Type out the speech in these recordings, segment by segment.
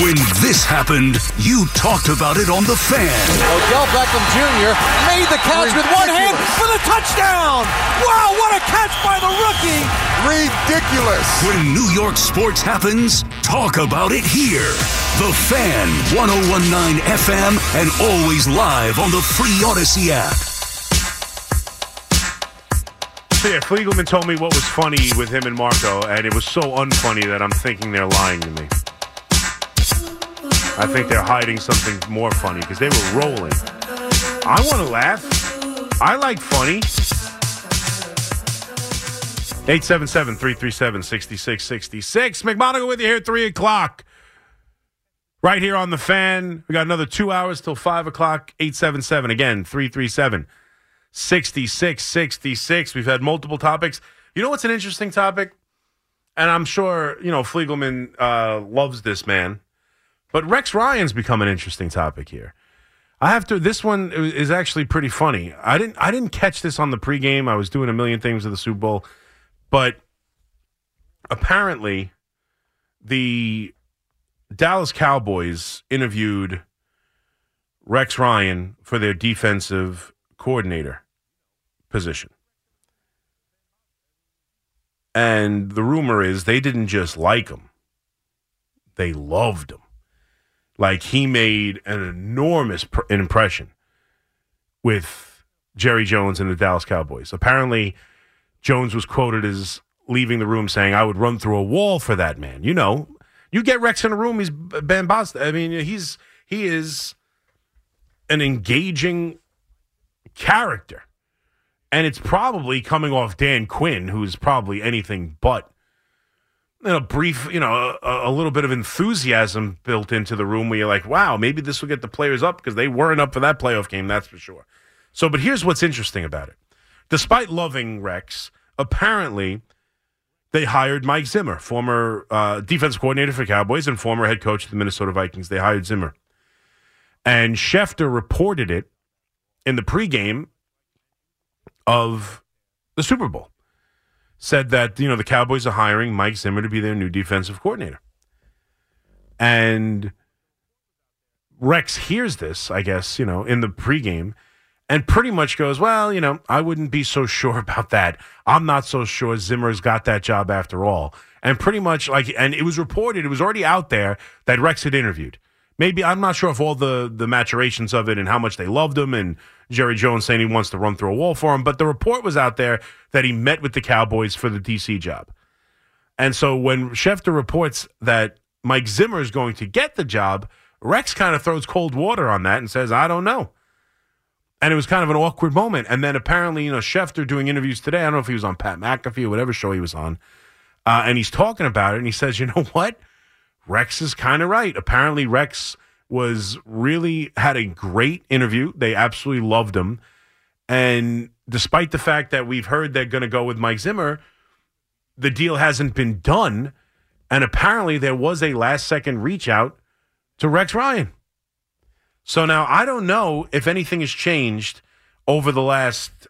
When this happened, you talked about it on The Fan. Odell Beckham Jr. made the catch with one hand for the touchdown. Wow, what a catch by the rookie. Ridiculous. When New York sports happens, talk about it here. The Fan, 1019 FM, and always live on the free Audacy app. Yeah, Fliegelman told me what was funny with him and Marco, and it was so unfunny that I'm thinking they're lying to me. I think they're hiding something more funny because they were rolling. I want to laugh. I like funny. 877 337 6666. McMonigle with you here at 3 o'clock. Right here on the fan. We got another two hours till 5 o'clock. 877 again, 337 6666. We've had multiple topics. You know what's an interesting topic? And I'm sure, you know, Fliegelman uh, loves this man. But Rex Ryan's become an interesting topic here. I have to. This one is actually pretty funny. I didn't. I didn't catch this on the pregame. I was doing a million things with the Super Bowl, but apparently, the Dallas Cowboys interviewed Rex Ryan for their defensive coordinator position. And the rumor is they didn't just like him, they loved him. Like he made an enormous pr- impression with Jerry Jones and the Dallas Cowboys. Apparently, Jones was quoted as leaving the room saying, I would run through a wall for that man. You know, you get Rex in a room, he's Boston. I mean, he's he is an engaging character. And it's probably coming off Dan Quinn, who's probably anything but a brief, you know, a, a, little bit of enthusiasm built into the room where you're like, wow, maybe this will get the players up because they weren't up for that playoff game, that's for sure. So, but here's what's interesting about it. Despite loving Rex, apparently they hired Mike Zimmer, former uh, defensive coordinator for Cowboys and former head coach of the Minnesota Vikings. They hired Zimmer. And Schefter reported it in the pregame of the Super Bowl said that you know the Cowboys are hiring Mike Zimmer to be their new defensive coordinator. And Rex hears this, I guess, you know, in the pregame and pretty much goes, Well, you know, I wouldn't be so sure about that. I'm not so sure Zimmer's got that job after all. And pretty much like, and it was reported, it was already out there that Rex had interviewed. Maybe, I'm not sure if all the, the maturations of it and how much they loved him and Jerry Jones saying he wants to run through a wall for him, but the report was out there that he met with the Cowboys for the DC job. And so when Schefter reports that Mike Zimmer is going to get the job, Rex kind of throws cold water on that and says, I don't know. And it was kind of an awkward moment. And then apparently, you know, Schefter doing interviews today, I don't know if he was on Pat McAfee or whatever show he was on, uh, and he's talking about it, and he says, you know what? Rex is kind of right. Apparently, Rex was really had a great interview. They absolutely loved him. And despite the fact that we've heard they're going to go with Mike Zimmer, the deal hasn't been done. And apparently there was a last second reach out to Rex Ryan. So now I don't know if anything has changed over the last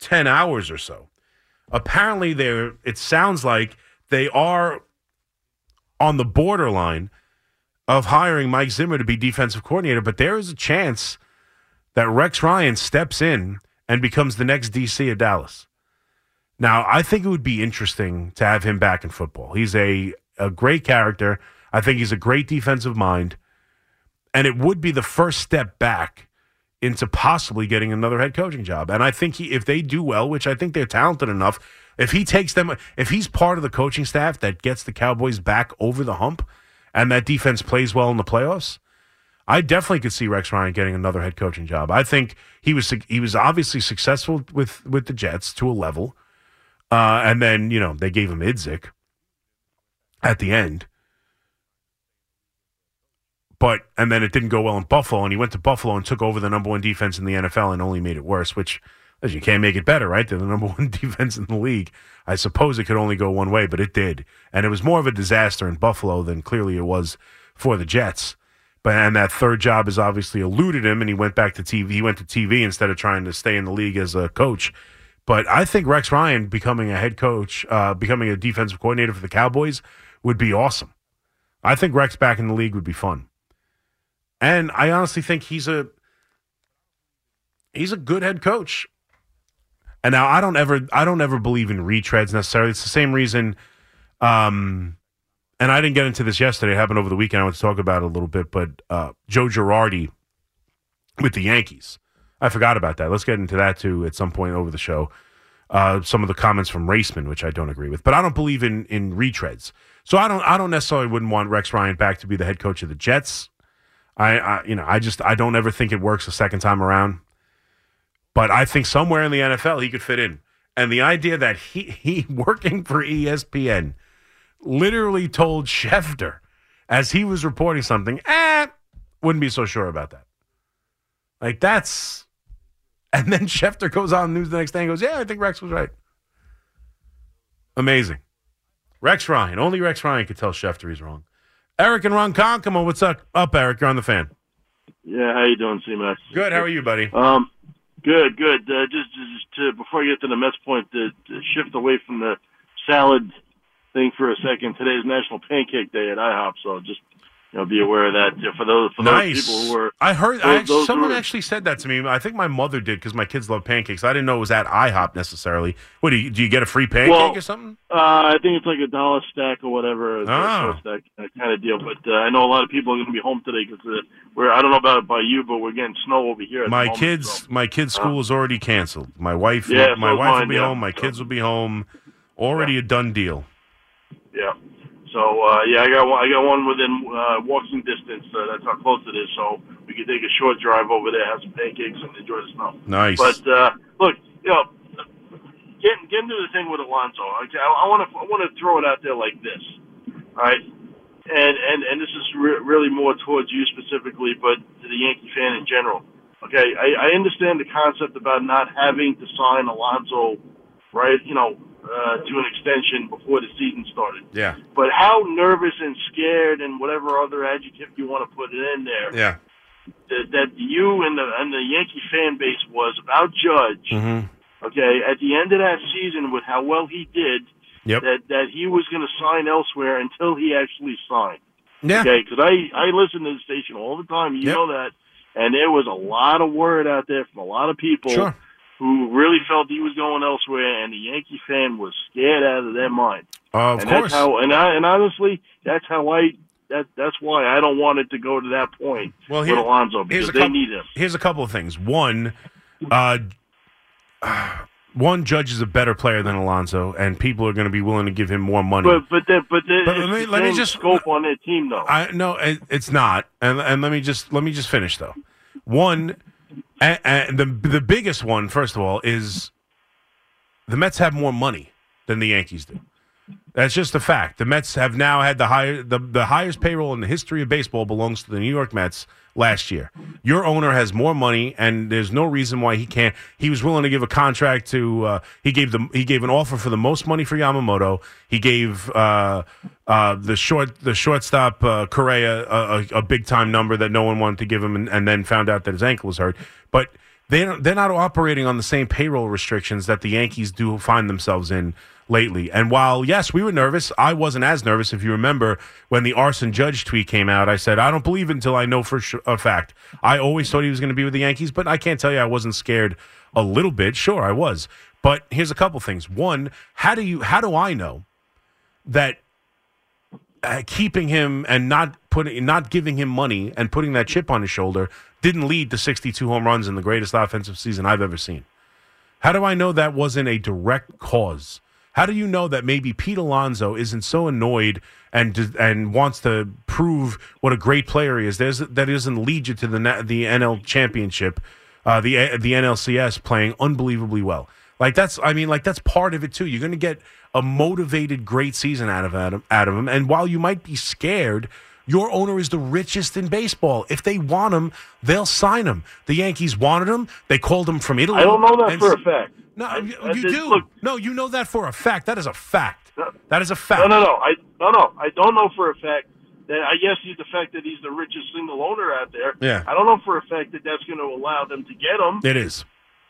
10 hours or so. Apparently there it sounds like they are on the borderline of hiring Mike Zimmer to be defensive coordinator, but there is a chance that Rex Ryan steps in and becomes the next DC of Dallas. Now, I think it would be interesting to have him back in football. He's a, a great character. I think he's a great defensive mind. And it would be the first step back into possibly getting another head coaching job. And I think he, if they do well, which I think they're talented enough, if he takes them, if he's part of the coaching staff that gets the Cowboys back over the hump, and that defense plays well in the playoffs, I definitely could see Rex Ryan getting another head coaching job. I think he was he was obviously successful with with the Jets to a level, uh, and then you know they gave him Idzik at the end, but and then it didn't go well in Buffalo, and he went to Buffalo and took over the number one defense in the NFL and only made it worse. Which as you can't make it better, right? They're the number one defense in the league. I suppose it could only go one way, but it did. And it was more of a disaster in Buffalo than clearly it was for the Jets. But and that third job has obviously eluded him, and he went back to TV. He went to TV instead of trying to stay in the league as a coach. But I think Rex Ryan becoming a head coach, uh, becoming a defensive coordinator for the Cowboys, would be awesome. I think Rex back in the league would be fun. And I honestly think he's a he's a good head coach. And now I don't ever I don't ever believe in retreads necessarily. It's the same reason um and I didn't get into this yesterday. It happened over the weekend. I want to talk about it a little bit, but uh, Joe Girardi with the Yankees. I forgot about that. Let's get into that too at some point over the show. Uh, some of the comments from Raissman, which I don't agree with, but I don't believe in in retreads. So I don't I don't necessarily wouldn't want Rex Ryan back to be the head coach of the Jets. I, I you know I just I don't ever think it works a second time around. But I think somewhere in the NFL he could fit in. And the idea that he he working for ESPN literally told Schefter as he was reporting something, eh, wouldn't be so sure about that. Like that's and then Schefter goes on the news the next day and goes, Yeah, I think Rex was right. Amazing. Rex Ryan. Only Rex Ryan could tell Schefter he's wrong. Eric and Ronkonkoma, what's up? Up, Eric? You're on the fan. Yeah, how you doing, C-Max? Good. How are you, buddy? Um, good, good. Uh, just, just to, before I get to the mess point, to, to shift away from the salad thing for a second. Today's National Pancake Day at IHOP, so just you know, be aware of that for those for nice. those people who are. I heard those, I, those someone who are, actually said that to me. I think my mother did because my kids love pancakes. I didn't know it was at IHOP necessarily. What do you do? You get a free pancake Well, or something? Uh, I think it's like a dollar stack or whatever, Oh. stack uh, kind of deal. But uh, I know a lot of people are going to be home today because uh, we're. I don't know about it by you, but we're getting snow over here. At My the moment, kids, so. my kids' school is already canceled. My wife, Yeah, my so wife will be yeah. home. My So- kids will be home. Already a done deal. Yeah. So uh, yeah, I got one. I got one within uh, walking distance. Uh, that's how close it is. So we could take a short drive over there, have some pancakes, and enjoy the snow. Nice. But uh, look, you know, getting getting to the thing with Alonso, okay, I want to I want to throw it out there like this, all right? And and and this is re- really more towards you specifically, but to the Yankee fan in general. Okay, I, I understand the concept about not having to sign Alonso, right? You know, uh, to an extension before the season started. yeah, But how nervous and scared and whatever other adjective you want to put it in there yeah. that, that you and the and the Yankee fan base was about Judge. hmm Okay, at the end of that season, with how well he did, Yep. that that he was going to sign elsewhere until he actually signed. Yeah. Okay, because I I listen to the station all the time. You Yep. know that, and there was a lot of word out there from a lot of people Sure. Who really felt he was going elsewhere, and the Yankee fan was scared out of their mind. Uh, of and course. That's how, and I and honestly, that's how I. That that's why I don't want it to go to that point Well, with here- Alonso here's because they couple- need him. Here's a couple of things. One, uh, one Judge is a better player than Alonso, and people are going to be willing to give him more money. But but the, but, the, But let me- the let me just- scope on their team though. I no, it, it's not. And and let me just let me just finish though. One, and, and the the biggest one, first of all, is the Mets have more money than the Yankees do. That's just a fact. The Mets have now had the higher the, the highest payroll in the history of baseball belongs to the New York Mets last year. Your owner has more money, and there's no reason why he can't. He was willing to give a contract to. Uh, he gave the he gave an offer for the most money for Yamamoto. He gave uh, uh, the short the shortstop uh, Correa a, a, a big time number that no one wanted to give him, and, and then found out that his ankle was hurt. But they they're not operating on the same payroll restrictions that the Yankees do find themselves in lately. And while yes, we were nervous, I wasn't as nervous. If you remember when the arson judge tweet came out, I said I don't believe until I know for a fact. I always thought he was going to be with the Yankees, but I can't tell you I wasn't scared a little bit. Sure, I was. But here's a couple things. One, how do you how do I know that uh, keeping him and not putting not giving him money and putting that chip on his shoulder didn't lead to 62 home runs in the greatest offensive season I've ever seen. How do I know that wasn't a direct cause? How do you know that maybe Pete Alonso isn't so annoyed and and wants to prove what a great player he is? There's, that doesn't lead you to the the NL championship, uh, the the NLCS playing unbelievably well. Like that's I mean like that's part of it too. You're going to get a motivated, great season out of Adam, out of him. And while you might be scared, your owner is the richest in baseball. If they want him, they'll sign him. The Yankees wanted him. They called him from Italy. I don't know that for a fact. No, I- you, I do. Look, no, you know that for a fact. That is a fact. No. That is a fact. no, no, no. I no, no. I don't know for a fact that. I guess he's the fact that he's the richest single owner out there. Yeah. I don't know for a fact that that's going to allow them to get him. It is.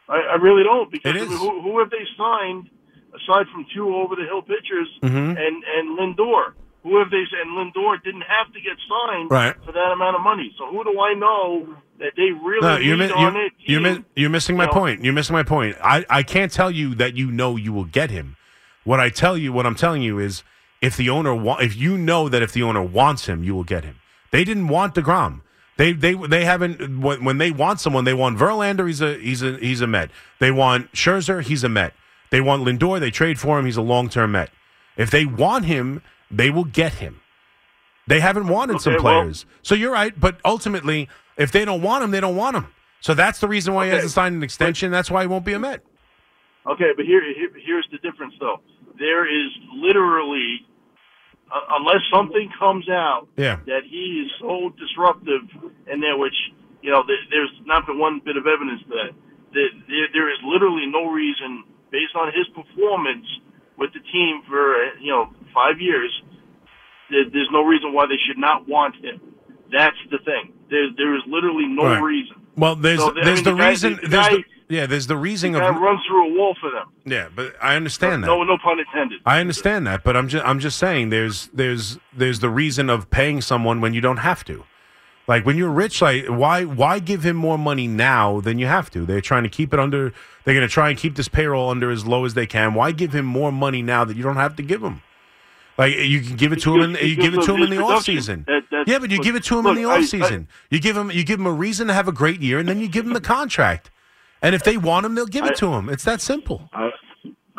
I, I really don't because It I mean, who, who have they signed aside from two over the hill pitchers Mhm. and and Lindor? Who have they said? And Lindor didn't have to get signed Right. for that amount of money. So who do I know that they really No, you're, mi- on you're, their you're, mi- you're missing my you know? point. You're missing my point. I, I can't tell you that you know you will get him. What I tell you, what I'm telling you is, if the owner wa- if you know that if the owner wants him, you will get him. They didn't want deGrom. They they they haven't when, when they want someone. They want Verlander. He's a he's a he's a Met. They want Scherzer. He's a Met. They want Lindor. They trade for him. He's a long term Met. If they want him, they will get him. They haven't wanted some Okay, well- players. so you're right, but ultimately, if they don't want him, they don't want him. So that's the reason why he hasn't signed an extension. That's why he won't be a Met. Okay, but here, here here's the difference though. There is literally, uh, unless something comes out Yeah. that he is so disruptive, and there which you know, there, there's not been one bit of evidence to that. That there, there is literally no reason, based on his performance with the team for you know five years, there's no reason why they should not want him. That's the thing. There, there is literally no Right. reason. Well, there's So, I there's mean, the the guy- reason. the there's the, yeah, there's the reason Guy of runs through a wall for them. yeah, but I understand that. No, no pun intended. I understand that, but I'm just I'm just saying there's there's there's the reason of paying someone when you don't have to. Like when you're rich, like why why give him more money now than you have to? They're trying to keep it under. They're going to try and keep this payroll under as low as they can. Why give him more money now that you don't have to give him? Like you can give it to him in you give it to him in the off season. That- yeah, but you look- give it to him look, in the off season. You give him you give him a reason to have a great year, and then you give him the contract. And if they want him, they'll give it I- to him. It's that simple. I,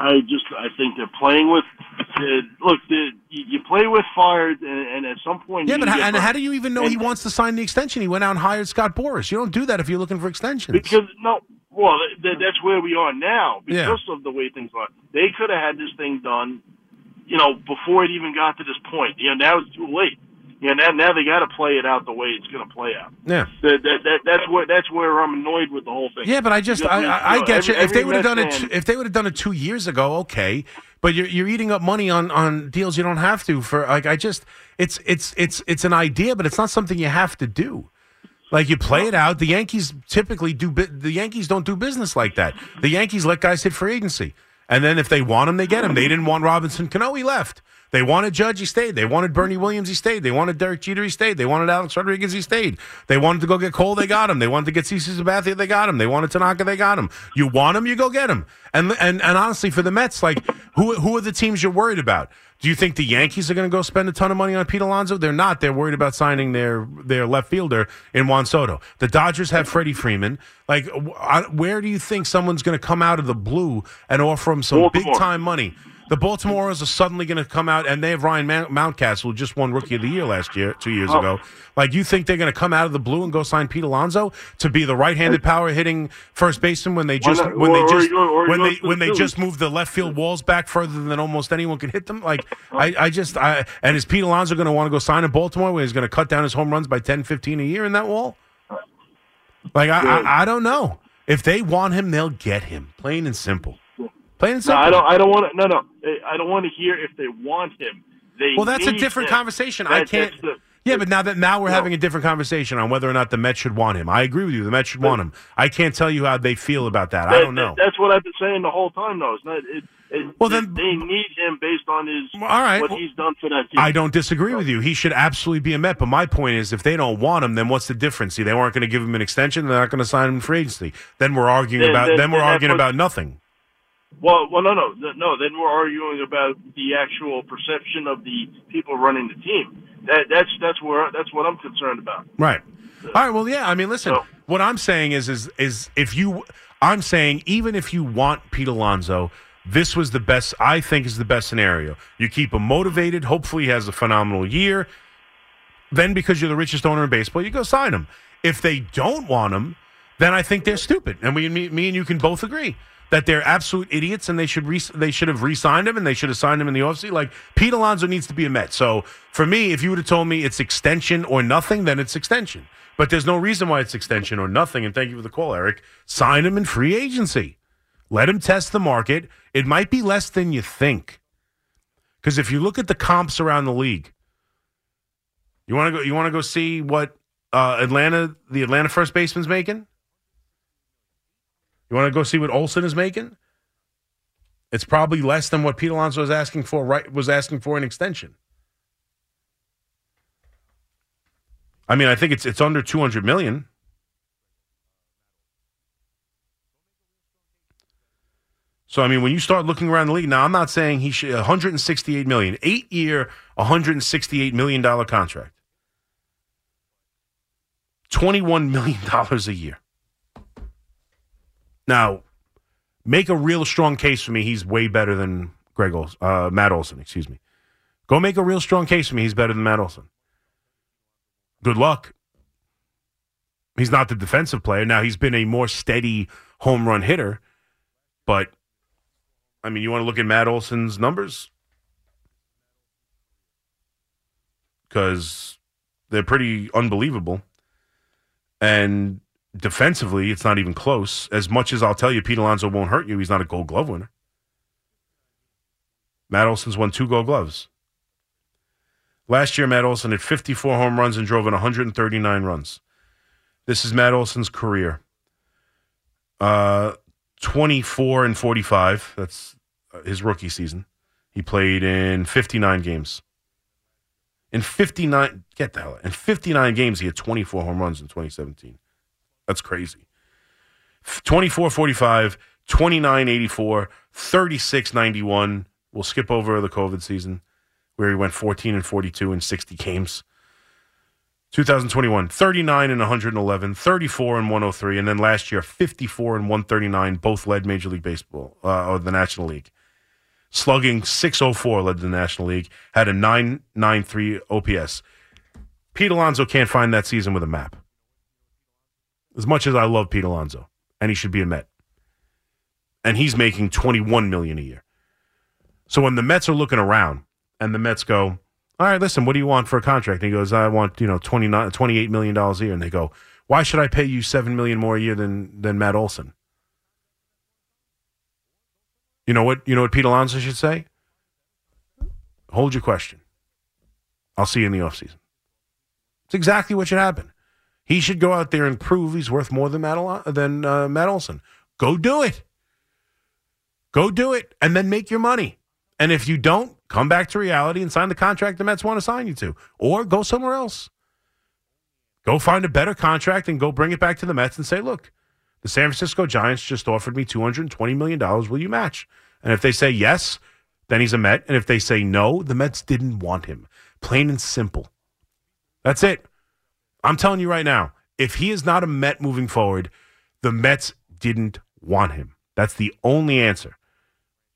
I just I think they're playing with. Uh, look, the, you, you play with fire, and, and at some point, Yeah, but how, and how do you even know he wants to sign the extension? He went out and hired Scott Boras. You don't do that if you're looking for extensions. Because no, well, th- th- that's where we are now Yeah. because of the way things are. They could have had this thing done, you know, before it even got to this point. You know, now it's too late. Know, now, now they got to play it out the way it's going to play out. yeah. That, that, that, that's where that's where I'm annoyed with the whole thing. Yeah, but I just Because, I, I, I you know, get every- you. If they would have done it, fan- if they would have done it two years ago, okay. But you're you're eating up money on on deals you don't have to for like I just it's it's it's it's an idea, but it's not something you have to do. Like you play it out. The Yankees typically do. The Yankees don't do business like that. The Yankees let guys hit free agency, and then if they want him, they get him. They didn't want Robinson Cano, he left. They wanted Judge, he stayed. They wanted Bernie Williams, he stayed. They wanted Derek Jeter, he stayed. They wanted Alex Rodriguez, he stayed. They wanted to go get Cole, they got him. They wanted to get CC Sabathia, they got him. They wanted Tanaka, they got him. You want him, you go get him. And and and honestly, for the Mets, like who who are the teams you're worried about? Do you think the Yankees are going to go spend a ton of money on Pete Alonso? They're not. They're worried about signing their their left fielder in Juan Soto. The Dodgers have Freddie Freeman. Like, where do you think someone's going to come out of the blue and offer him some Baltimore. big time money? The Baltimore Orioles are suddenly going to come out, and they have Ryan Mountcastle, who just won Rookie of the Year last year, two years Oh. ago. Like, you think they're going to come out of the blue and go sign Pete Alonso to be the right-handed power hitting first baseman when they just not? when they Or- or just or when they to the when they just moved the left field walls back further than almost anyone can hit them? Like, I, I just I and is Pete Alonso going to want to go sign in Baltimore where he's going to cut down his home runs by 10, 15 a year in that wall? Like, I, I, I don't know. If they want him, they'll get him. Plain and simple. Plain and No. I don't. I don't want to. No, no. I don't want to hear if they want him. They Well, that's a different him. conversation. I can't. the- yeah, but now that now we're No. having a different conversation on whether or not the Mets should want him. I agree with you. The Mets should want him. I can't tell you how they feel about that. I don't know. That's what I've been saying the whole time. though. it's not. It, it, Well, then- they need him based on his all right. what Well, he's done for that team. I don't disagree with you. He should absolutely be a Met. But my point is, if they don't want him, then what's the difference? See, they weren't going to give him an extension. They're not going to sign him for agency. Then we're arguing Then- about. then- Then we're then arguing about nothing. Well, well, no, no, no. Then we're arguing about the actual perception of the people running the team. That that's that's where that's what I'm concerned about. Right. All right. Well, yeah. I mean, listen. So- what I'm saying is, is, is if you, I'm saying even if you want Pete Alonso, this was the best. I think is the best scenario. You keep him motivated. Hopefully, he has a phenomenal year. Then, because you're the richest owner in baseball, you go sign him. If they don't want him, then I think they're stupid, and we, me, me and you can both agree that they're absolute idiots, and they should re- they should have re-signed him, and they should have signed him in the offseason. Like Pete Alonso needs to be a Met. So for me, if you would have told me it's extension or nothing, then it's extension. But there's no reason why it's extension or nothing. And thank you for the call, Eric. Sign him in free agency. Let him test the market. It might be less than you think. Because if you look at the comps around the league, you want to go. You want to go see what uh, Atlanta, the Atlanta first baseman's making. You want to go see what Olson is making. It's probably less than what Pete Alonso was asking for. Right, was asking for an extension. I mean, I think it's it's under 200 million. So I mean, when you start looking around the league now, I'm not saying he should 168 million, eight year, 168 million dollar contract, 21 million dollars a year. Now, make a real strong case for me. He's way better than Greg Olson, uh, Matt Olson. Excuse me. Go make a real strong case for me. He's better than Matt Olson. Good luck. He's not the defensive player. Now he's been a more steady home run hitter, but I mean, you want to look at Matt Olson's numbers because they're pretty unbelievable. And defensively, it's not even close. As much as I'll tell you, Pete Alonso won't hurt you, he's not a gold glove winner. Matt Olson's won two gold gloves. Last year, Matt Olson had 54 home runs and drove in 139 runs. This is Matt Olson's career. Uh, 24 and 45. That's uh, his rookie season. He played in 59 games. In 59, get the hell out. In 59 games, he had 24 home runs in 2017. That's crazy. 24 45, 29 84, 36 91. We'll skip over the COVID season where he went 14 and 42 in 60 games. 2021, 39 and 111, 34 and 103, and then last year, 54 and 139, both led Major League Baseball uh, or the National League. Slugging 604 led the National League, had a 993 OPS. Pete Alonso can't find that season with a map. As much as I love Pete Alonso, and he should be a Met. And he's making 21 million a year. So when the Mets are looking around and the Mets go, all right, listen, what do you want for a contract? And he goes, I want, you know, 29, $28 million a year. And they go, why should I pay you 7 million more a year than, than Matt Olson? You know what, you know what Pete Alonso should say? Hold your question. I'll see you in the offseason. It's exactly what should happen. He should go out there and prove he's worth more than Matt, than, uh, Matt Olson. Go do it. Go do it and then make your money. And if you don't, come back to reality and sign the contract the Mets want to sign you to, or go somewhere else. Go find a better contract and go bring it back to the Mets and say, look, the San Francisco Giants just offered me $220 million. Will you match? And if they say yes, then he's a Met. And if they say no, the Mets didn't want him. Plain and simple. That's it. I'm telling you right now, if he is not a Met moving forward, the Mets didn't want him. That's the only answer.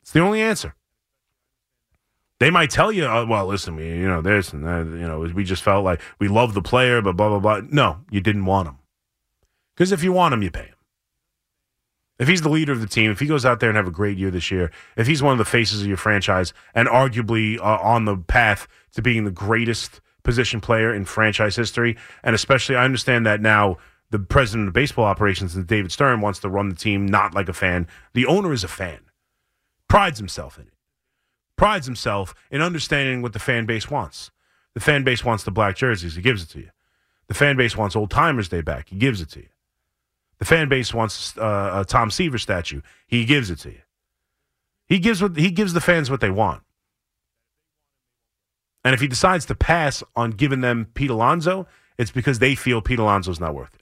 It's the only answer. They might tell you, oh, well, listen, we, you know, this and that, you know, we just felt like we love the player, but blah, blah, blah. No, you didn't want him. Because if you want him, you pay him. If he's the leader of the team, if he goes out there and have a great year this year, if he's one of the faces of your franchise and arguably uh, on the path to being the greatest position player in franchise history, and especially I understand that now the president of baseball operations, David Stearns, wants to run the team not like a fan. The owner is a fan, prides himself in it prides himself in understanding what the fan base wants. The fan base wants the black jerseys, he gives it to you. The fan base wants Old Timers Day back, he gives it to you. The fan base wants uh, a Tom Seaver statue, he gives it to you. He gives what he gives the fans what they want. And if he decides to pass on giving them Pete Alonso, it's because they feel Pete Alonso's not worth it.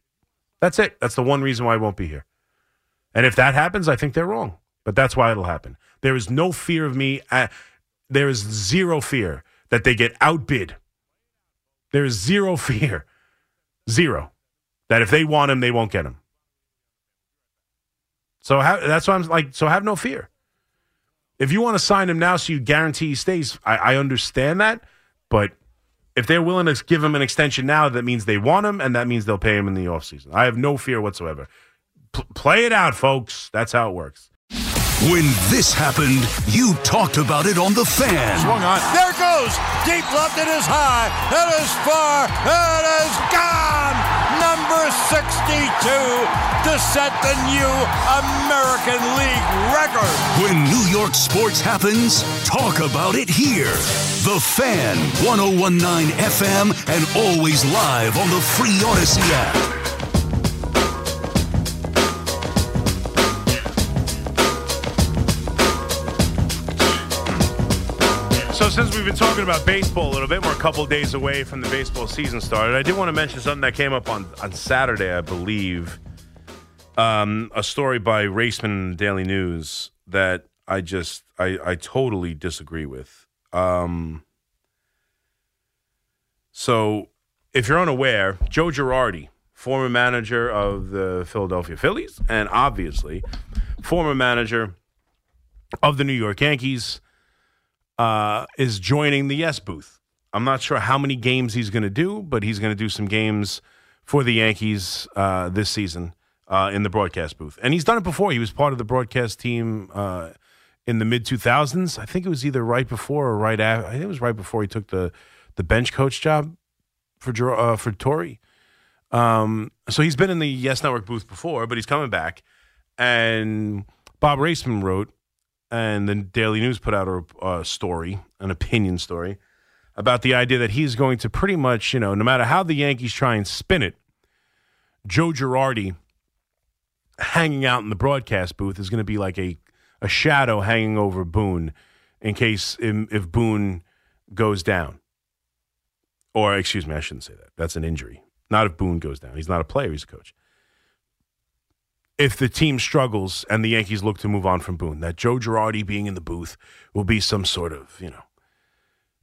That's it. That's the one reason why I won't be here. And if that happens, I think they're wrong. But that's why it'll happen. There is no fear of me. There is zero fear that they get outbid. There is zero fear. Zero. That if they want him, they won't get him. So that's why I'm like, so have no fear. If you want to sign him now so you guarantee he stays, I, I understand that. But if they're willing to give him an extension now, that means they want him and that means they'll pay him in the offseason. I have no fear whatsoever. P- play it out, folks. That's how it works. When this happened, you talked about it on The Fan. Swung on. There it goes. Deep left. It is high. It is far. It is gone. Number 62 to set the new American League record. When New York sports happens, talk about it here. The Fan, 1019 FM, and always live on the free Audacy app. We've been talking about baseball a little bit, we're a couple days away from the baseball season started. I did want to mention something that came up on, on Saturday, I believe. Um, a story by Raissman Daily News that I just I, I totally disagree with. Um, so, if you're unaware, Joe Girardi, former manager of the Philadelphia Phillies, and obviously former manager of the New York Yankees, uh, is joining the Yes booth. I'm not sure how many games he's going to do, but he's going to do some games for the Yankees uh, this season uh, in the broadcast booth. And he's done it before. He was part of the broadcast team uh, in the mid 2000s. I think it was either right before or right after. I think it was right before he took the the bench coach job for uh, for Torre. Um, so he's been in the Yes Network booth before, but he's coming back. And Bob Raissman wrote and the Daily News put out a, a story, an opinion story, about the idea that he's going to pretty much, you know, no matter how the Yankees try and spin it, Joe Girardi hanging out in the broadcast booth is going to be like a, a shadow hanging over Boone in case if, if Boone goes down. Or, excuse me, I shouldn't say that. That's an injury. Not if Boone goes down. He's not a player, he's a coach if the team struggles and the Yankees look to move on from Boone, that Joe Girardi being in the booth will be some sort of, you know,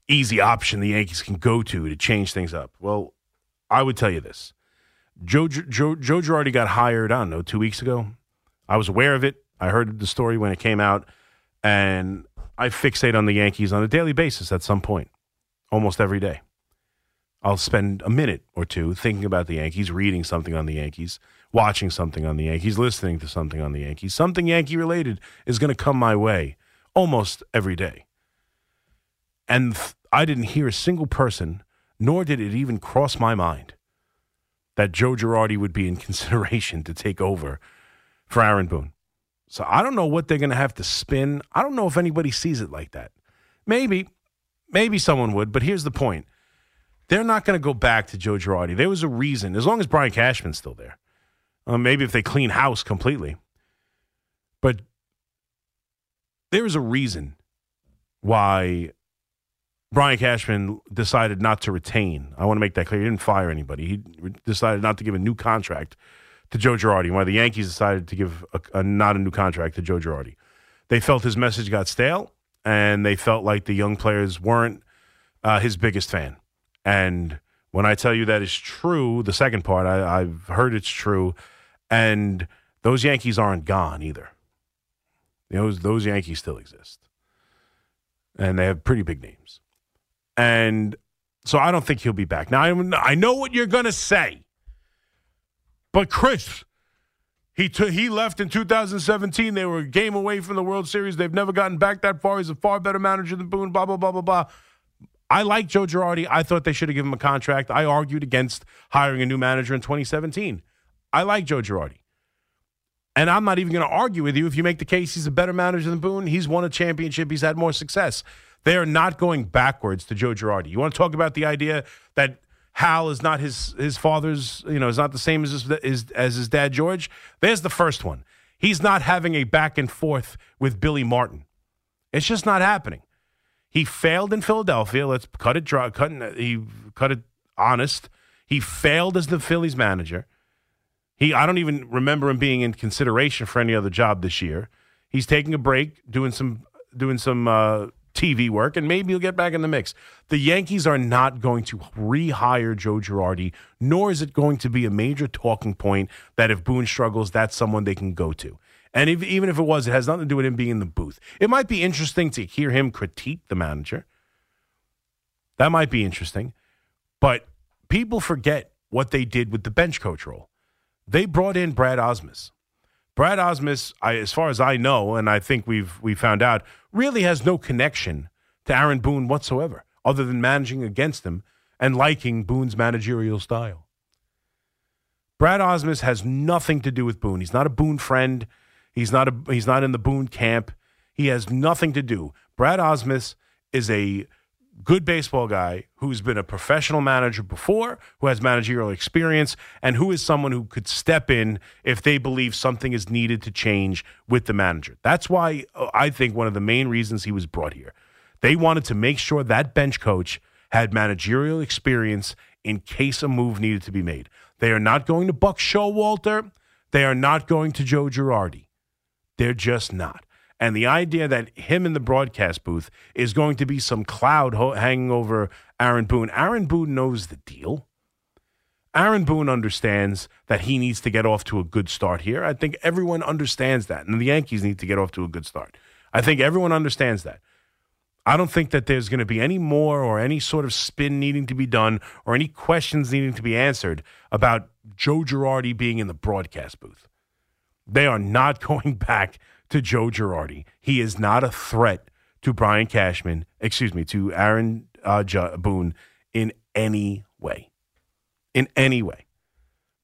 easy option the Yankees can go to to change things up. Well, I would tell you this. Joe, Joe, Joe Girardi got hired, I don't know, two weeks ago. I was aware of it. I heard the story when it came out, and I fixate on the Yankees on a daily basis at some point, almost every day. I'll spend a minute or two thinking about the Yankees, reading something on the Yankees, watching something on the Yankees, listening to something on the Yankees. Something Yankee related is going to come my way almost every day. And th- I didn't hear a single person, nor did it even cross my mind, that Joe Girardi would be in consideration to take over for Aaron Boone. So I don't know what they're going to have to spin. I don't know if anybody sees it like that. Maybe, maybe someone would, but here's the point. They're not going to go back to Joe Girardi. There was a reason, as long as Brian Cashman's still there. Uh, maybe if they clean house completely. But there is a reason why Brian Cashman decided not to retain. I want to make that clear. He didn't fire anybody. He decided not to give a new contract to Joe Girardi. Why the Yankees decided to give a, a, not a new contract to Joe Girardi. They felt his message got stale, and they felt like the young players weren't uh, his biggest fan. And when I tell you that is true, the second part, I, I've heard it's true, and those Yankees aren't gone either. Those those Yankees still exist, and they have pretty big names. And so I don't think he'll be back. Now I, I know what you're going to say, but Chris, he t- he left in 2017. They were a game away from the World Series. They've never gotten back that far. He's a far better manager than Boone. Blah blah blah blah blah. I like Joe Girardi. I thought they should have given him a contract. I argued against hiring a new manager in 2017. I like Joe Girardi. And I'm not even going to argue with you if you make the case he's a better manager than Boone. He's won a championship. He's had more success. They are not going backwards to Joe Girardi. You want to talk about the idea that Hal is not his his father's, you know, is not the same as his, as his dad George? There's the first one. He's not having a back and forth with Billy Martin. It's just not happening. He failed in Philadelphia. Let's cut it dry. Cut he cut it honest. He failed as the Phillies manager. He I don't even remember him being in consideration for any other job this year. He's taking a break, doing some doing some uh, TV work, and maybe he'll get back in the mix. The Yankees are not going to rehire Joe Girardi, nor is it going to be a major talking point that if Boone struggles, that's someone they can go to. And if, even if it was, it has nothing to do with him being in the booth. It might be interesting to hear him critique the manager. That might be interesting. But people forget what they did with the bench coach role. They brought in Brad Ausmus. Brad Ausmus, I, as far as I know, and I think we've we found out, really has no connection to Aaron Boone whatsoever, other than managing against him and liking Boone's managerial style. Brad Ausmus has nothing to do with Boone. He's not a Boone friend. He's not a he's not in the Boone camp. He has nothing to do. Brad Ausmus is a good baseball guy who's been a professional manager before, who has managerial experience, and who is someone who could step in if they believe something is needed to change with the manager. That's why uh, I think one of the main reasons he was brought here. They wanted to make sure that bench coach had managerial experience in case a move needed to be made. They are not going to Buck Showalter. They are not going to Joe Girardi. They're just not. And the idea that him in the broadcast booth is going to be some cloud ho- hanging over Aaron Boone. Aaron Boone knows the deal. Aaron Boone understands that he needs to get off to a good start here. I think everyone understands that. And the Yankees need to get off to a good start. I think everyone understands that. I don't think that there's going to be any more or any sort of spin needing to be done or any questions needing to be answered about Joe Girardi being in the broadcast booth. They are not going back to Joe Girardi. He is not a threat to Brian Cashman, excuse me, to Aaron uh, J- Boone in any way. In any way.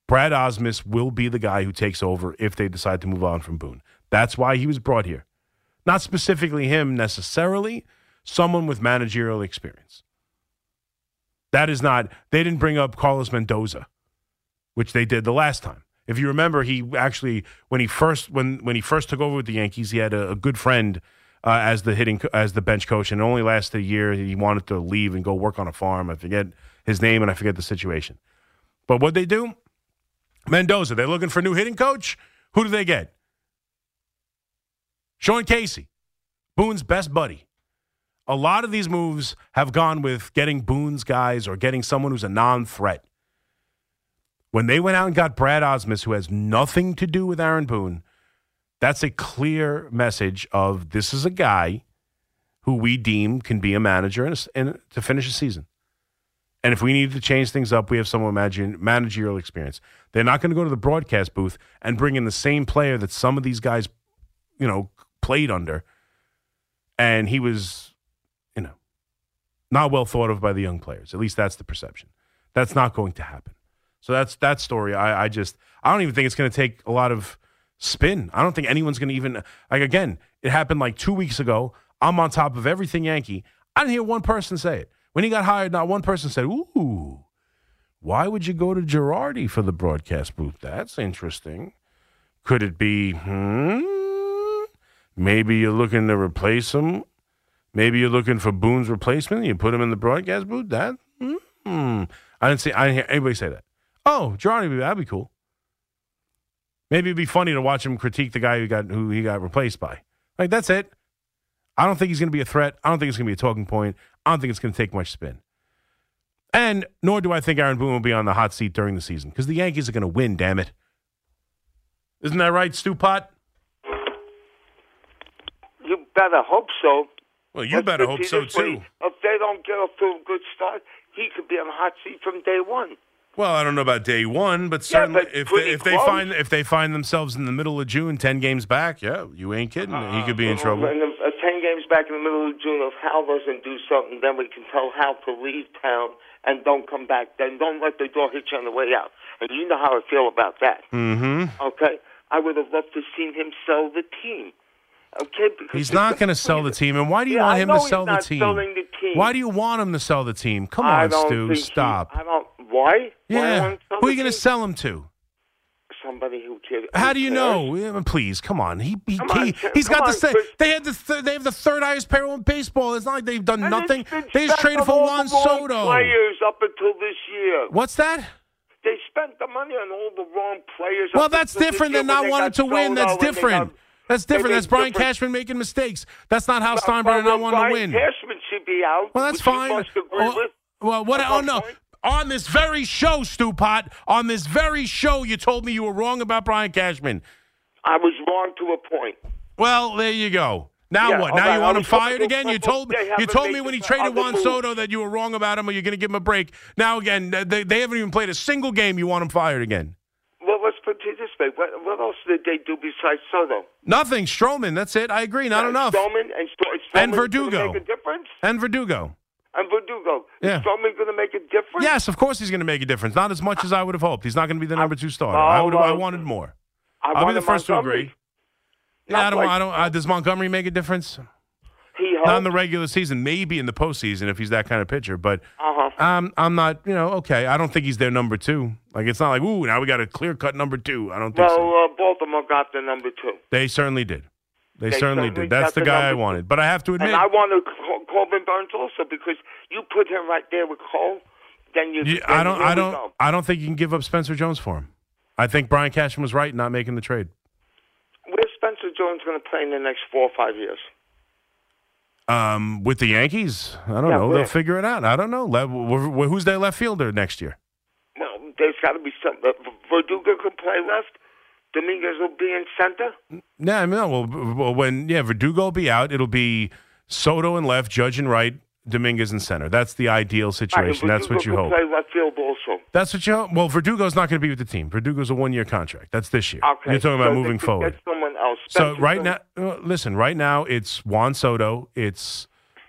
Brad Ausmus will be the guy who takes over if they decide to move on from Boone. That's why he was brought here. Not specifically him necessarily, someone with managerial experience. That is not, they didn't bring up Carlos Mendoza, which they did the last time. If you remember, he actually when he first when when he first took over with the Yankees, he had a, a good friend uh, as the hitting as the bench coach, and it only lasted a year. He wanted to leave and go work on a farm. I forget his name and I forget the situation. But what they do, Mendoza, they're looking for a new hitting coach. Who do they get? Sean Casey, Boone's best buddy. A lot of these moves have gone with getting Boone's guys or getting someone who's a non-threat. When they went out and got Brad Ausmus, who has nothing to do with Aaron Boone, that's a clear message of this is a guy who we deem can be a manager and, and to finish a season. And if we need to change things up, we have someone imagine managerial experience. They're not going to go to the broadcast booth and bring in the same player that some of these guys, you know, played under. And he was, you know, not well thought of by the young players. At least that's the perception. That's not going to happen. So that's that story. I, I just I don't even think it's going to take a lot of spin. I don't think anyone's going to even like again. It happened like two weeks ago. I'm on top of everything Yankee. I didn't hear one person say it when he got hired. Not one person said, "Ooh, why would you go to Girardi for the broadcast booth? That's interesting. Could it be? Hmm. Maybe you're looking to replace him. Maybe you're looking for Boone's replacement. You put him in the broadcast booth. That. Hmm. I didn't see. I didn't hear anybody say that. Oh, Girardi, that'd be cool. Maybe it'd be funny to watch him critique the guy who got who he got replaced by. Like that's it. I don't think he's going to be a threat. I don't think it's going to be a talking point. I don't think it's going to take much spin. And nor do I think Aaron Boone will be on the hot seat during the season because the Yankees are going to win. Damn it! Isn't that right, Stu Pot? You better hope so. Well, you Let's better hope so way. too. If they don't get off to a good start, he could be on the hot seat from day one. Well, I don't know about day one, but Yeah, certainly but if they, if they find if they find themselves in the middle of June, ten games back, yeah, you ain't kidding. he could be in trouble. And if, uh, ten games back in the middle of June, if Hal doesn't do something, then we can tell Hal to leave town and don't come back. Then don't let the door hit you on the way out. And you know how I feel about that. Mm-hmm. Okay, I would have loved to seen him sell the team. Okay, because He's not going to sell the team, and why do you Yeah, want him to he's sell the team? the team. Why do you want him to sell the team? Come on, Stu, think he- stop. I don't. Why? Why yeah, sell who are you going to sell him to? Somebody who cares. How do you know? Uh, please, come on. He, he, Come on, he Tim, has got the on, th- Chris. they had the th- they have the third highest payroll in baseball. It's not like they've done nothing. They just traded for Juan Soto. Players up until this year. What's that? They spent the money on all the wrong players. Well, that's different than not wanting to win. That's different. That's different. That's Brian different- Cashman making mistakes. That's not Hal Steinbrenner Well, wanting to win. Cashman should be out. Well, that's fine. with. well, what? At Oh no! point. On this very show, Stu Pot, on this very show, you told me you were wrong about Brian Cashman. I was wrong to a point. Well, there you go. Now Yeah, what? Now right, you want him fired again? You told you told me when he traded Juan moves. Soto that you were wrong about him, or you're going to give him a break. Now again, they, they haven't even played a single game. You want him fired again? Well, let's put it this way. What, what else did they do besides Soto? Nothing. Stroman. That's it. I agree. Not Uh, enough. Stroman and, And Verdugo. Make a difference. And Verdugo. And Verdugo. Yeah. Is Stroman going to make a difference? Yes, of course he's going to make a difference. Not as much as I would have hoped. He's not going to be the number two starter. Oh, I would. have I wanted more. I I'll be the wanted first to agree. Yeah, I don't. like- I don't. Uh, does Montgomery make a difference? He Not in the regular season. Maybe in the postseason if he's that kind of pitcher. But Uh-huh. um, I'm not. You know, okay. I don't think he's their number two. Like it's not like ooh, now we got a clear cut number two. I don't think Well, so. uh, Baltimore got the number two. They certainly did. They, they certainly certainly did. That's the the guy I number two. wanted. But I have to admit, And I want to call, Corbin Burnes also because you put him right there with Cole, then you. You- then I don't. I don't. go. I don't think you can give up Spencer Jones for him. I think Brian Cashman was right in not making the trade. Where's Spencer Jones going to play in the next four or five years? Um, with the Yankees, I don't Yeah, know. where? They'll figure it out. I don't know. Le- wh- wh- who's their left fielder next year? Well, there's got to be some. Uh, Verdugo can play left. Dominguez will be in center. No, I mean, no, well, when yeah, Verdugo will be out. It'll be Soto and left, Judge and right, Dominguez in center. That's the ideal Right, situation. That's what you could hope. Play left field also. That's what you hope. Well, Verdugo's not going to be with the team. Verdugo's a one-year contract. That's this year. Okay, You're talking about so they moving could forward. Else. So right now, uh, listen. Right now, it's Juan Soto. It's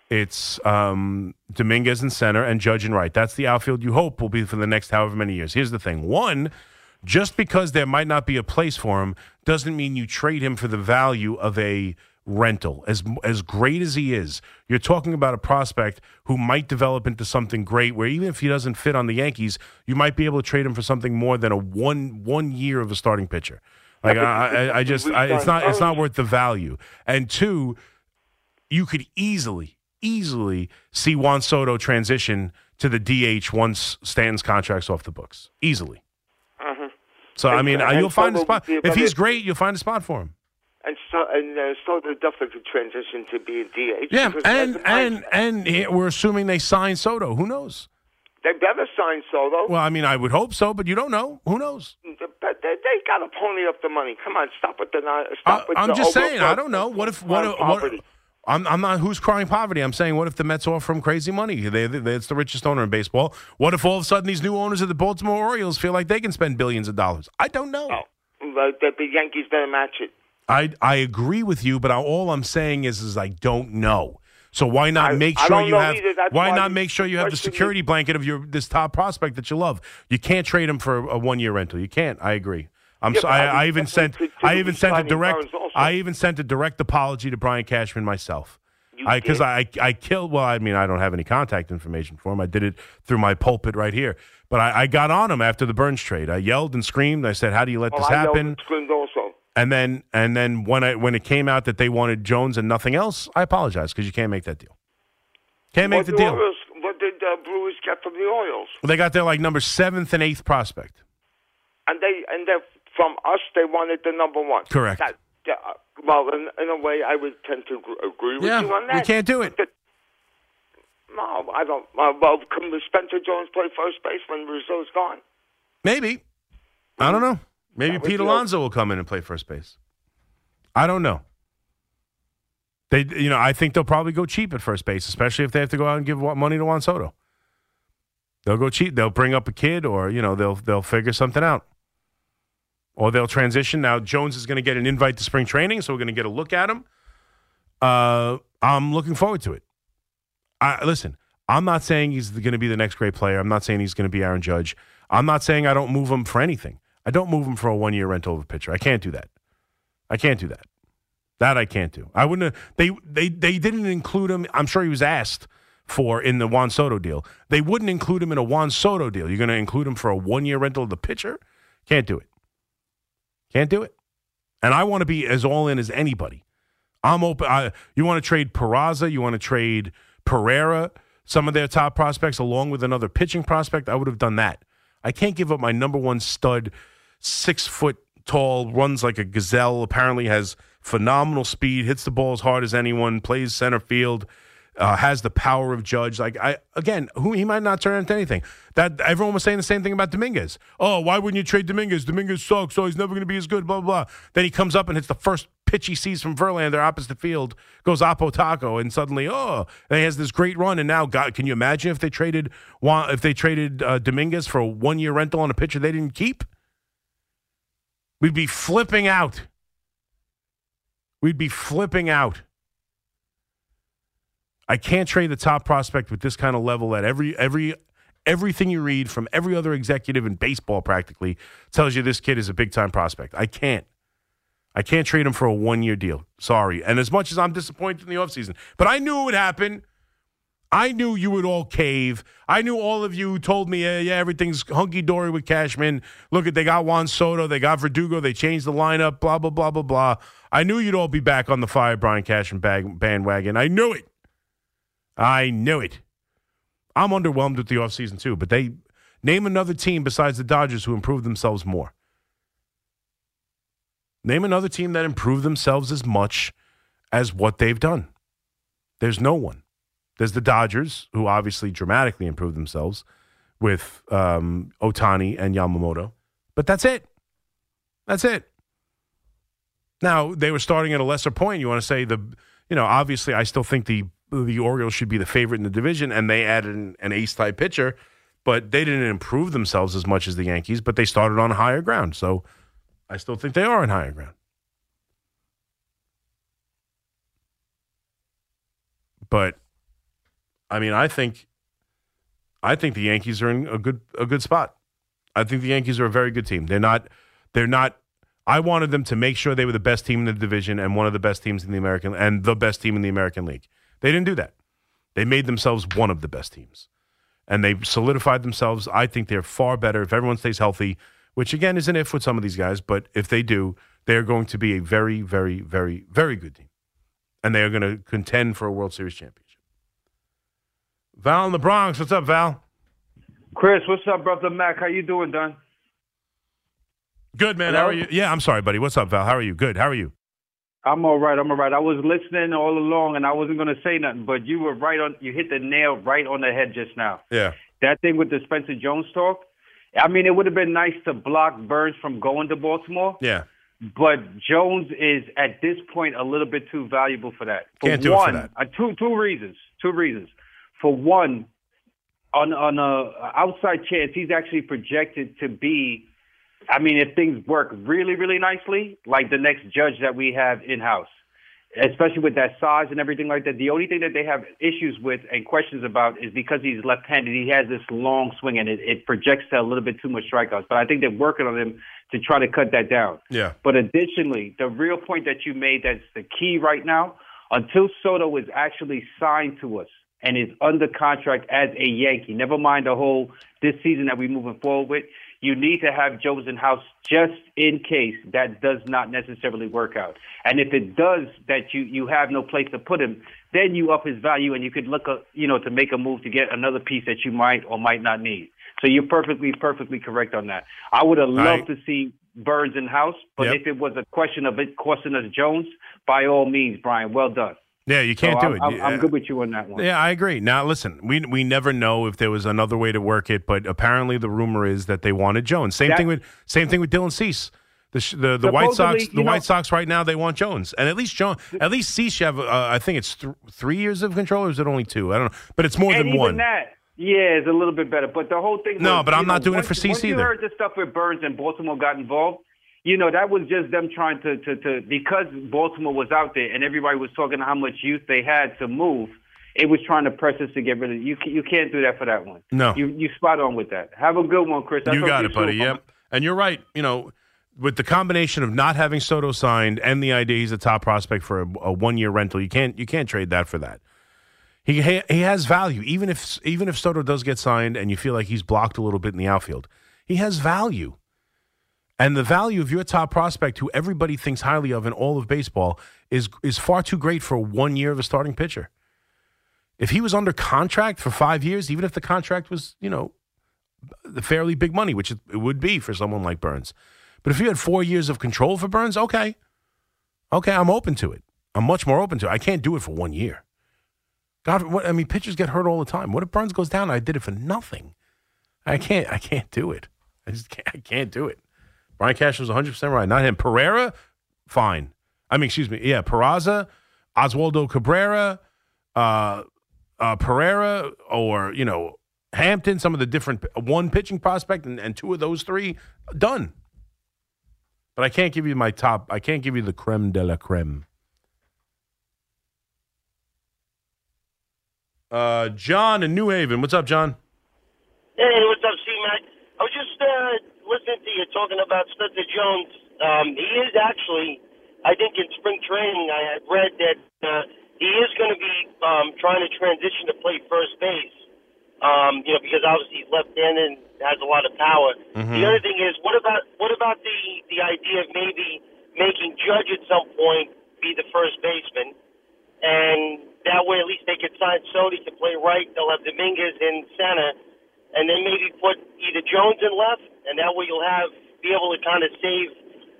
it's um, Dominguez in center and Judge and right. That's the outfield you hope will be for the next however many years. Here's the thing: one, just because there might not be a place for him doesn't mean you trade him for the value of a rental. As as great as he is, you're talking about a prospect who might develop into something great. Where even if he doesn't fit on the Yankees, you might be able to trade him for something more than a one one year of a starting pitcher. Like I, I, I just, I, it's not, it's not worth the value. And two, you could easily, easily see Juan Soto transition to the DH once Stanton's contract's off the books. Easily. So I mean, And- you'll and find a spot. would be a If he's great, you'll find a spot for him. And so, and uh, so they definitely could transition to be a DH. Yeah, and and and we're assuming they sign Soto. Who knows? They better sign Soto. Well, I mean, I would hope so, but you don't know. Who knows? but they, they got to pony up the money. Come on, stop with the stop with I'm the just saying. I don't know. What if what? what. I'm, I'm not who's crying poverty. I'm saying, what if the Mets offer him crazy money? They, they, it's the richest owner in baseball. What if all of a sudden these new owners of the Baltimore Orioles feel like they can spend billions of dollars? I don't know. Oh, but the, the Yankees better match it. I I agree with you, but I, all I'm saying is is I don't know. So why not I- make I sure you have? Why not the make sure you have the security blanket of your this top prospect that you love? You can't trade him for a one year rental. You can't. I agree. I'm Yeah, so, I I, I even sent could- I even sent a direct I even sent a direct apology to Brian Cashman myself. Because did? I, I killed. Well, I mean, I don't have any contact information for him. I did it through my pulpit right here. But I, I got on him after the Burnes trade. I yelled and screamed. I said, "How do you let Well, this I happen?" And screamed also. And then and then when I when it came out that they wanted Jones and nothing else, I apologize because you can't make that deal. Can't make what the deal. What did the Brewers get from the Orioles? They got their like number seventh and eighth prospect. And they and they from us they wanted the number one. Correct. That, yeah, uh, well, in, in a way, I would tend to agree with Yeah, you on you that. can't do it. No, I don't. Uh, well, can Spencer Jones play first base when Rizzo's gone? Maybe. I don't know. Maybe Pete Alonso will come in and play first base. I don't know. They, you know, I think they'll probably go cheap at first base, especially if they have to go out and give money to Juan Soto. They'll go cheap. They'll bring up a kid, or you know, they'll they'll figure something out, or they'll transition. Now Jones is going to get an invite to spring training, so we're going to get a look at him. Uh, I'm looking forward to it. I, listen, I'm not saying he's going to be the next great player. I'm not saying he's going to be Aaron Judge. I'm not saying I don't move him for anything. I don't move him for a one year rental of a pitcher. I can't do that. I can't do that. That I can't do. I wouldn't. Have, they they they didn't include him. I'm sure he was asked for in the Juan Soto deal. They wouldn't include him in a Juan Soto deal. You're going to include him for a one year rental of the pitcher? Can't do it. Can't do it. And I want to be as all in as anybody. I'm open. I, you want to trade Peraza? You want to trade Pereira? Some of their top prospects, along with another pitching prospect. I would have done that. I can't give up my number one stud, six foot tall, runs like a gazelle. Apparently has phenomenal speed, hits the ball as hard as anyone, plays center field, uh, has the power of Judge. Like I again, who he might not turn into anything. That everyone was saying the same thing about Dominguez. Oh, why wouldn't you trade Dominguez? Dominguez sucks. Oh, he's never going to be as good. Blah blah. blah. Then he comes up and hits the first pitch he sees from Verlander opposite the field, goes Oppo Taco, and suddenly, oh, and he has this great run. And now, God, can you imagine if they traded if they traded uh, Dominguez for a one year rental on a pitcher they didn't keep? We'd be flipping out. We'd be flipping out. I can't trade the top prospect with this kind of level that every every everything you read from every other executive in baseball practically tells you this kid is a big time prospect. I can't. I can't trade him for a one year deal. Sorry. And as much as I'm disappointed in the offseason, but I knew it would happen. I knew you would all cave. I knew all of you told me, yeah, yeah everything's hunky dory with Cashman. Look at they got Juan Soto, they got Verdugo, they changed the lineup, blah blah blah blah blah. I knew you'd all be back on the fire, Brian Cashman bag, bandwagon. I knew it. I knew it. I'm underwhelmed with the offseason too, but they name another team besides the Dodgers who improved themselves more. Name another team that improved themselves as much as what they've done. There's no one. There's the Dodgers, who obviously dramatically improved themselves with um, Ohtani and Yamamoto, but that's it. That's it. Now they were starting at a lesser point. You want to say the, you know, obviously I still think the the Orioles should be the favorite in the division, and they added an, an ace type pitcher, but they didn't improve themselves as much as the Yankees. But they started on higher ground, so I still think they are on higher ground. But I mean, I think I think the Yankees are in a good a good spot. I think the Yankees are a very good team. They're not they're not I wanted them to make sure they were the best team in the division and one of the best teams in the American and the best team in the American League. They didn't do that. They made themselves one of the best teams. And they solidified themselves. I think they're far better if everyone stays healthy, which again is an if with some of these guys, but if they do, they're going to be a very, very, very, very good team. And they are going to contend for a World Series championship. Val in the Bronx. What's up, Val? Chris, what's up, brother Mac? How you doing, Don? Good, man. Hello? How are you? Yeah, I'm sorry, buddy. What's up, Val? How are you? Good. How are you? I'm all right. I'm all right. I was listening all along, and I wasn't going to say nothing, but you were right on. You hit the nail right on the head just now. Yeah. That thing with the Spencer Jones talk. I mean, it would have been nice to block Burnes from going to Baltimore, Yeah. but Jones is at this point a little bit too valuable for that. For Can't do it for that. Uh, two two reasons. Two reasons. For one, on on a outside chance, he's actually projected to be. I mean, if things work really, really nicely, like the next judge that we have in house, especially with that size and everything like that. The only thing that they have issues with and questions about is because he's left-handed. He has this long swing, and it, it projects to a little bit too much strikeouts. But I think they're working on him to try to cut that down. Yeah. But additionally, the real point that you made that's the key right now, until Soto is actually signed to us and is under contract as a Yankee, never mind the whole this season that we're moving forward with, you need to have Jones in house just in case that does not necessarily work out. And if it does that you, you have no place to put him, then you up his value and you could look up, you know, to make a move to get another piece that you might or might not need. So you're perfectly, perfectly correct on that. I would have loved I- to see Burnes in house, but Yep. if it was a question of it costing us Jones, by all means, Brian, well done. Yeah, you can't So do I'm, it. I'm, I'm good with you on that one. Yeah, I agree. Now, listen, we we never know if there was another way to work it, but apparently the rumor is that they wanted Jones. Same That- thing with same thing with Dylan Cease. The the, the White Sox the know- White Sox right now they want Jones, and at least Jones at least Cease you have uh, I think it's th- three years of control or is it only two? I don't know, but it's more than one. that, yeah, is a little bit better. But the whole thing. No, was, but I'm you not know, doing it for Cease once you either. heard the stuff with Burnes and Baltimore got involved. You know, that was just them trying to, to, to because Baltimore was out there and everybody was talking how much youth they had to move. It was trying to press us to get rid of you. You can't do that for that one. No. you you spot on with that. Have a good one, Chris. I You got it, buddy. Yep. And you're right. You know, with the combination of not having Soto signed and the idea he's a top prospect for a, a one year rental, you can't you can't trade that for that. He he he has value, even if even if Soto does get signed and you feel like he's blocked a little bit in the outfield, he has value. And the value of your top prospect, who everybody thinks highly of in all of baseball, is is far too great for one year of a starting pitcher. If he was under contract for five years, even if the contract was, you know, the fairly big money, which it would be for someone like Burnes. But if you had four years of control for Burnes, okay. Okay, I'm open to it. I'm much more open to it. I can't do it for one year. God, what, I mean, pitchers get hurt all the time. What if Burnes goes down? I did it for nothing. I can't. I can't do it. I just can't. I can't do it. Brian Cash was 100 percent right. Not him. Pereira, fine. I mean, excuse me. Yeah, Peraza, Oswaldo Cabrera, uh, uh, Pereira, or you know Hampton. Some of the different one pitching prospect, and, and two of those three done. But I can't give you my top. I can't give you the creme de la creme. Uh, John in New Haven. What's up, John? Hey, what's up, C-Mac? I was just uh, listening to you talking about Spencer Jones. Um, he is actually, I think in spring training, I had read that uh, he is going to be um, trying to transition to play first base. Um, you know, because obviously he's left-handed and has a lot of power. The other thing is, what about what about the the idea of maybe making Judge at some point be the first baseman, and that way, at least they could sign. He can play right. They'll have Dominguez in center, and then maybe put either Jones in left, and that way you'll have be able to kind of save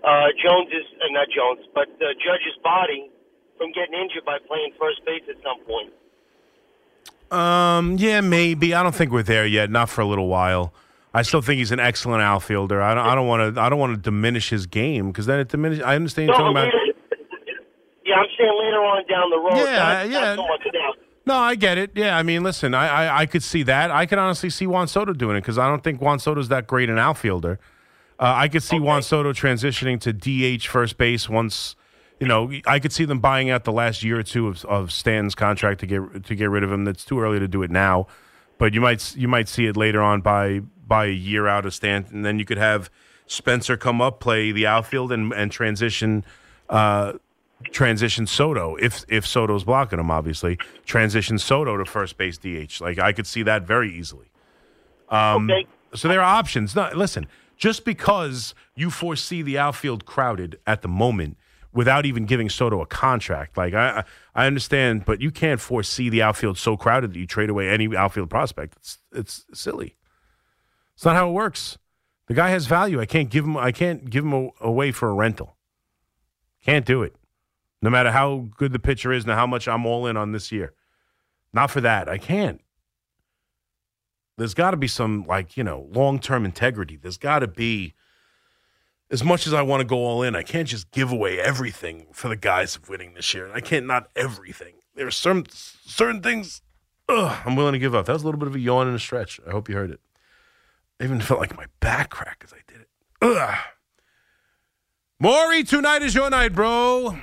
uh, Jones's uh, not Jones, but uh, Judge's body from getting injured by playing first base at some point. Um, yeah, maybe. I don't think we're there yet. Not for a little while. I still think he's an excellent outfielder. I don't. I don't want to. I don't want to diminish his game because then it diminishes. I understand you're No, talking about. later, yeah, I'm saying later on down the road. Yeah, not, yeah. Not so. No, I get it. Yeah, I mean, listen, I I, I could see that. I could honestly see Juan Soto doing it because I don't think Juan Soto's that great an outfielder. Uh, I could see Juan Soto transitioning to DH first base once. You know, I could see them buying out the last year or two of, of Stan's contract to get to get rid of him. That's too early to do it now, but you might you might see it later on by by a year out of Stan, and then you could have Spencer come up, play the outfield, and and transition. Uh, transition Soto if if Soto's blocking him. Obviously, transition Soto to first base DH. Like I could see that very easily. Um, Okay. So there are options. No, listen, just because you foresee the outfield crowded at the moment without even giving Soto a contract, like I I understand, but you can't foresee the outfield so crowded that you trade away any outfield prospect. It's it's silly. It's not how it works. The guy has value. I can't give him. I can't give him a, away for a rental. Can't do it. No matter how good the pitcher is and how much I'm all in on this year. Not for that. I can't. There's got to be some like, you know, long-term integrity. There's got to be as much as I want to go all in, I can't just give away everything for the guys of winning this year. I can't not everything. There are some certain things ugh, I'm willing to give up. That was a little bit of a yawn and a stretch. I hope you heard it. I even felt like my back cracked as I did it. Ugh. Maury, tonight is your night, bro.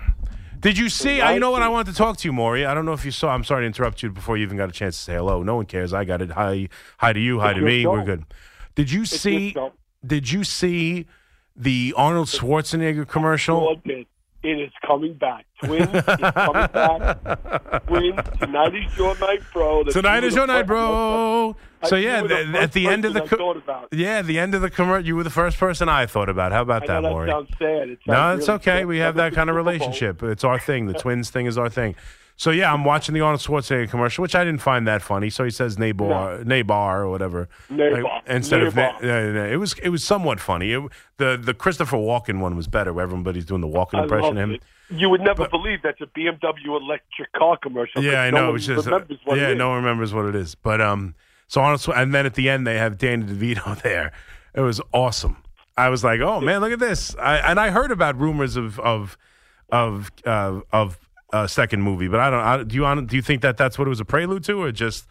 Did you see? I, you know what? I wanted to talk to you, Maury. I don't know if you saw. I'm sorry to interrupt you before you even got a chance to say hello. No one cares. I got it. Hi, hi to you. Hi It's to me. show. We're good. Did you see? Did you see the Arnold Schwarzenegger commercial? It is coming back. Twins is coming back. Twins, tonight is your night, bro. The Tonight is your night, bro. So yeah, the at the end of the person I co- about. yeah, the end of the commercial, you were the first person I thought about. How about that, that Maury? sounds sad. It No, it's really okay. sad. We have that kind of relationship. It's our thing. The twins thing is our thing. So yeah, I'm watching the Arnold Schwarzenegger commercial, which I didn't find that funny. So he says Nabar, Nabar or whatever, Nabar. instead of Nabar. Na- no, no, no. it was it was somewhat funny. It, the the Christopher Walken one was better. Where everybody's doing the Walken I impression of him. it. You would never But- believe that's a BMW electric car commercial. Yeah, I no know. one It's just remembers what yeah, no one remembers what it is. But um, so Arnold, Schwar- and then at the end they have Danny DeVito there. It was awesome. I was like, oh man, look at this. I, and I heard about rumors of of of uh, of a second movie, but I don't. I, do you do you think that that's what it was a prelude to, or just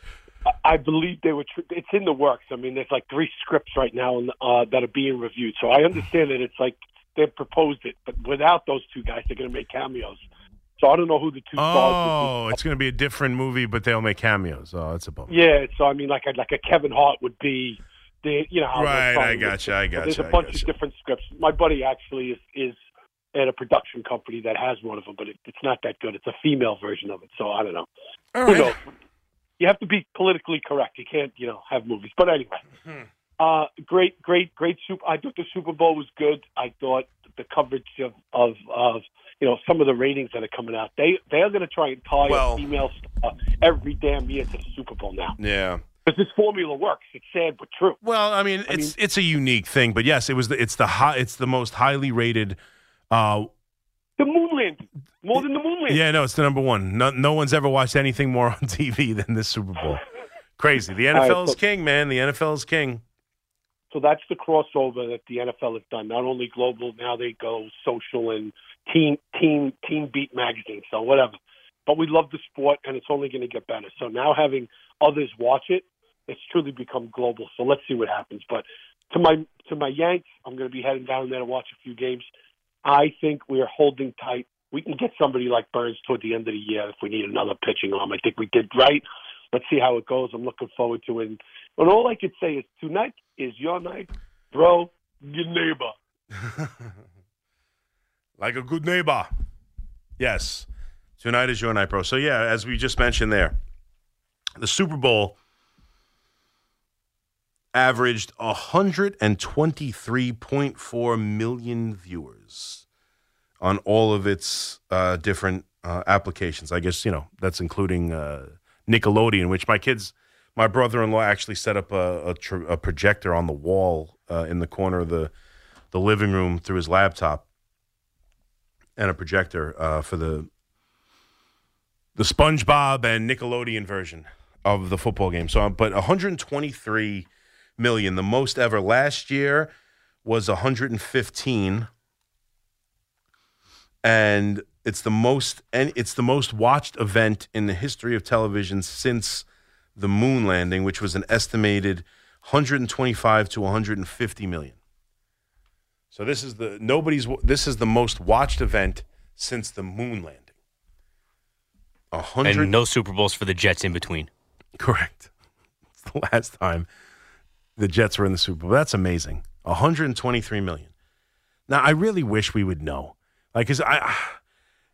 I believe they were. Tr- it's in the works. I mean, there's like three scripts right now uh, that are being reviewed. So I understand that it's like they proposed it, but without those two guys, they're going to make cameos. So I don't know who the two stars. oh, it's going to be a different movie, but they'll make cameos. Oh, that's a bummer. Yeah. So I mean, like a, like a Kevin Hart would be. The, you know, Right, I gotcha, I There's gotcha, a I bunch gotcha. of different scripts. My buddy actually is is at a production company that has one of them, but it, it's not that good. It's a female version of it, so I don't know. All Who right. knows? You have to be politically correct. You can't, you know, have movies. But anyway, Hmm. uh, great, great, great Super. I thought the Super Bowl was good. I thought the coverage of of, of you know some of the ratings that are coming out. They they are going to try and tie Well- a female star every damn year to the Super Bowl now Yeah. because this formula works. It's sad but true. Well, I mean, it's it's a unique thing, but yes, it was the, it's the high, it's the most highly rated. Uh, The moon landing more than the moon landing. yeah, no, it's the number one. No, no one's ever watched anything more on TV than this Super Bowl. Crazy. The All right, NFL is so- king, man. The NFL is king. So that's the crossover that the NFL has done. Not only global, now they go social and team team team beat magazine. So whatever. But we love the sport, and it's only going to get better. So now having others watch it, it's truly become global. So let's see what happens. But to my to my Yanks, I'm going to be heading down there to watch a few games. I think we are holding tight. We can get somebody like Burnes toward the end of the year if we need another pitching arm. I think we did right. Let's see how it goes. I'm looking forward to it. And all I could say is tonight is your night, bro. Your neighbor. like a good neighbor. Yes. Tonight is your night, bro. So yeah, as we just mentioned there, the Super Bowl averaged 123.4 million viewers on all of its uh, different uh, applications. I guess you know that's including uh, Nickelodeon, which my kids, my brother-in-law actually set up a a, tr- a projector on the wall uh, in the corner of the the living room through his laptop, and a projector uh, for the the SpongeBob and Nickelodeon version of the football game. So, but 123 million, the most ever. Last year was 115, and it's the most and it's the most watched event in the history of television since the moon landing, which was an estimated 125 to 150 million. So this is the nobody's this is the most watched event since the moon landing. A hundred And no Super Bowls for the Jets in between. Correct. It's the last time the Jets were in the Super Bowl. That's amazing. 123 million. Now, I really wish we would know. Like, cause I,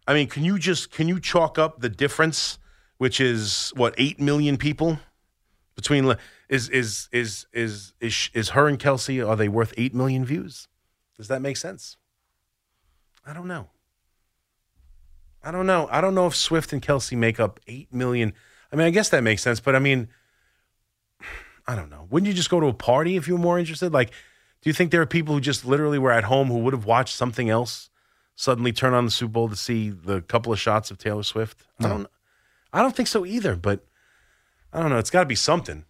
I mean, can you just can you chalk up the difference, which is what eight million people between is is is is is is her and Kelce are they worth eight million views? Does that make sense? I don't know. I don't know. I don't know if Swift and Kelce make up eight million. I mean, I guess that makes sense, but I mean, I don't know. Wouldn't you just go to a party if you were more interested? Like, do you think there are people who just literally were at home who would have watched something else suddenly turn on the Super Bowl to see the couple of shots of Taylor Swift? I don't. I don't think so either. But I don't know. It's got to be something.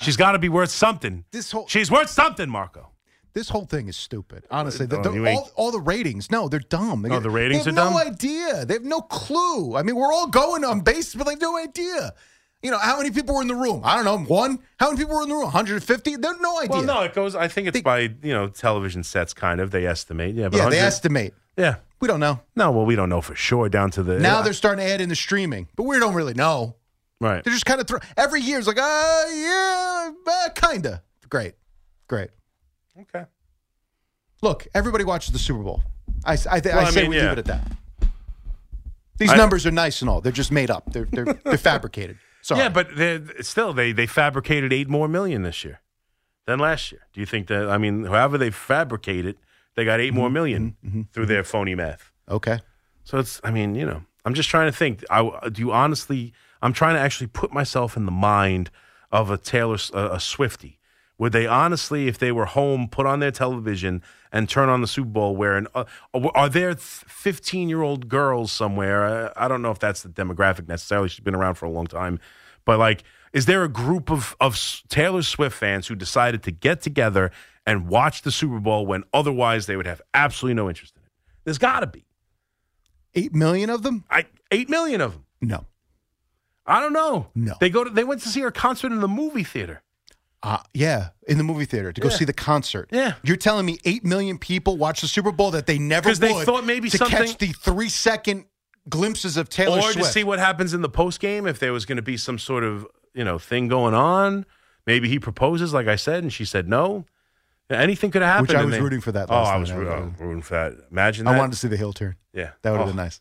She's got to be worth something. This whole She's worth something, Marco. this whole thing is stupid. Honestly, Oh, The- the- all, all the ratings, no, they're dumb. They, Oh, the ratings they have are dumb? No idea. They have no clue. I mean, we're all going on base, but they have no idea. You know, how many people were in the room? I don't know. One. How many people were in the room? 150. They have no idea. Well, no, it goes. I think it's They- by you know television sets, kind of. They estimate. Yeah, but yeah, they 100 estimate. Yeah. We don't know. No, well, we don't know for sure down to the Now they're starting to add in the streaming, but we don't really know. right. They're just kind of throw every year. It's like, uh, yeah, uh, kinda. Great, great. Okay. Look, everybody watches the Super Bowl. I, I, th- Well, I I say mean, we yeah. leave it at that. These numbers are nice and all. They're just made up. They're they're, they're fabricated. Sorry. Yeah, but still, they they fabricated eight more million this year than last year. Do you think that? I mean, however they fabricated, they got 8 more Mm-hmm. million through their phony math. okay. So it's. I mean, you know, I'm just trying to think. I do you honestly? I'm trying to actually put myself in the mind of a Taylor a, a Swiftie. Would they honestly, if they were home, put on their television and turn on the Super Bowl? Wearing uh, are there 15 year old girls somewhere? I, I don't know if that's the demographic necessarily. She's been around for a long time, but like, is there a group of of Taylor Swift fans who decided to get together and watch the Super Bowl when otherwise they would have absolutely no interest in it? There's got to be. Eight million of them? I eight million of them. No. I don't know. No. They go to they went to see her concert in the movie theater. Uh, yeah, in the movie theater to go Yeah. see the concert. Yeah. You're telling me eight million people watch the Super Bowl that they never 'Cause they thought maybe to something- catch the three second glimpses of Taylor or Swift. to see what happens in the post game if there was going to be some sort of you know thing going on. Maybe he proposes, like I said, and she said no. Anything could have happened. Which I was they- rooting for that Oh, last I night. was I was- oh, rooting for that. Imagine that. I wanted to see the heel turn. Yeah, That would have Oh, been nice.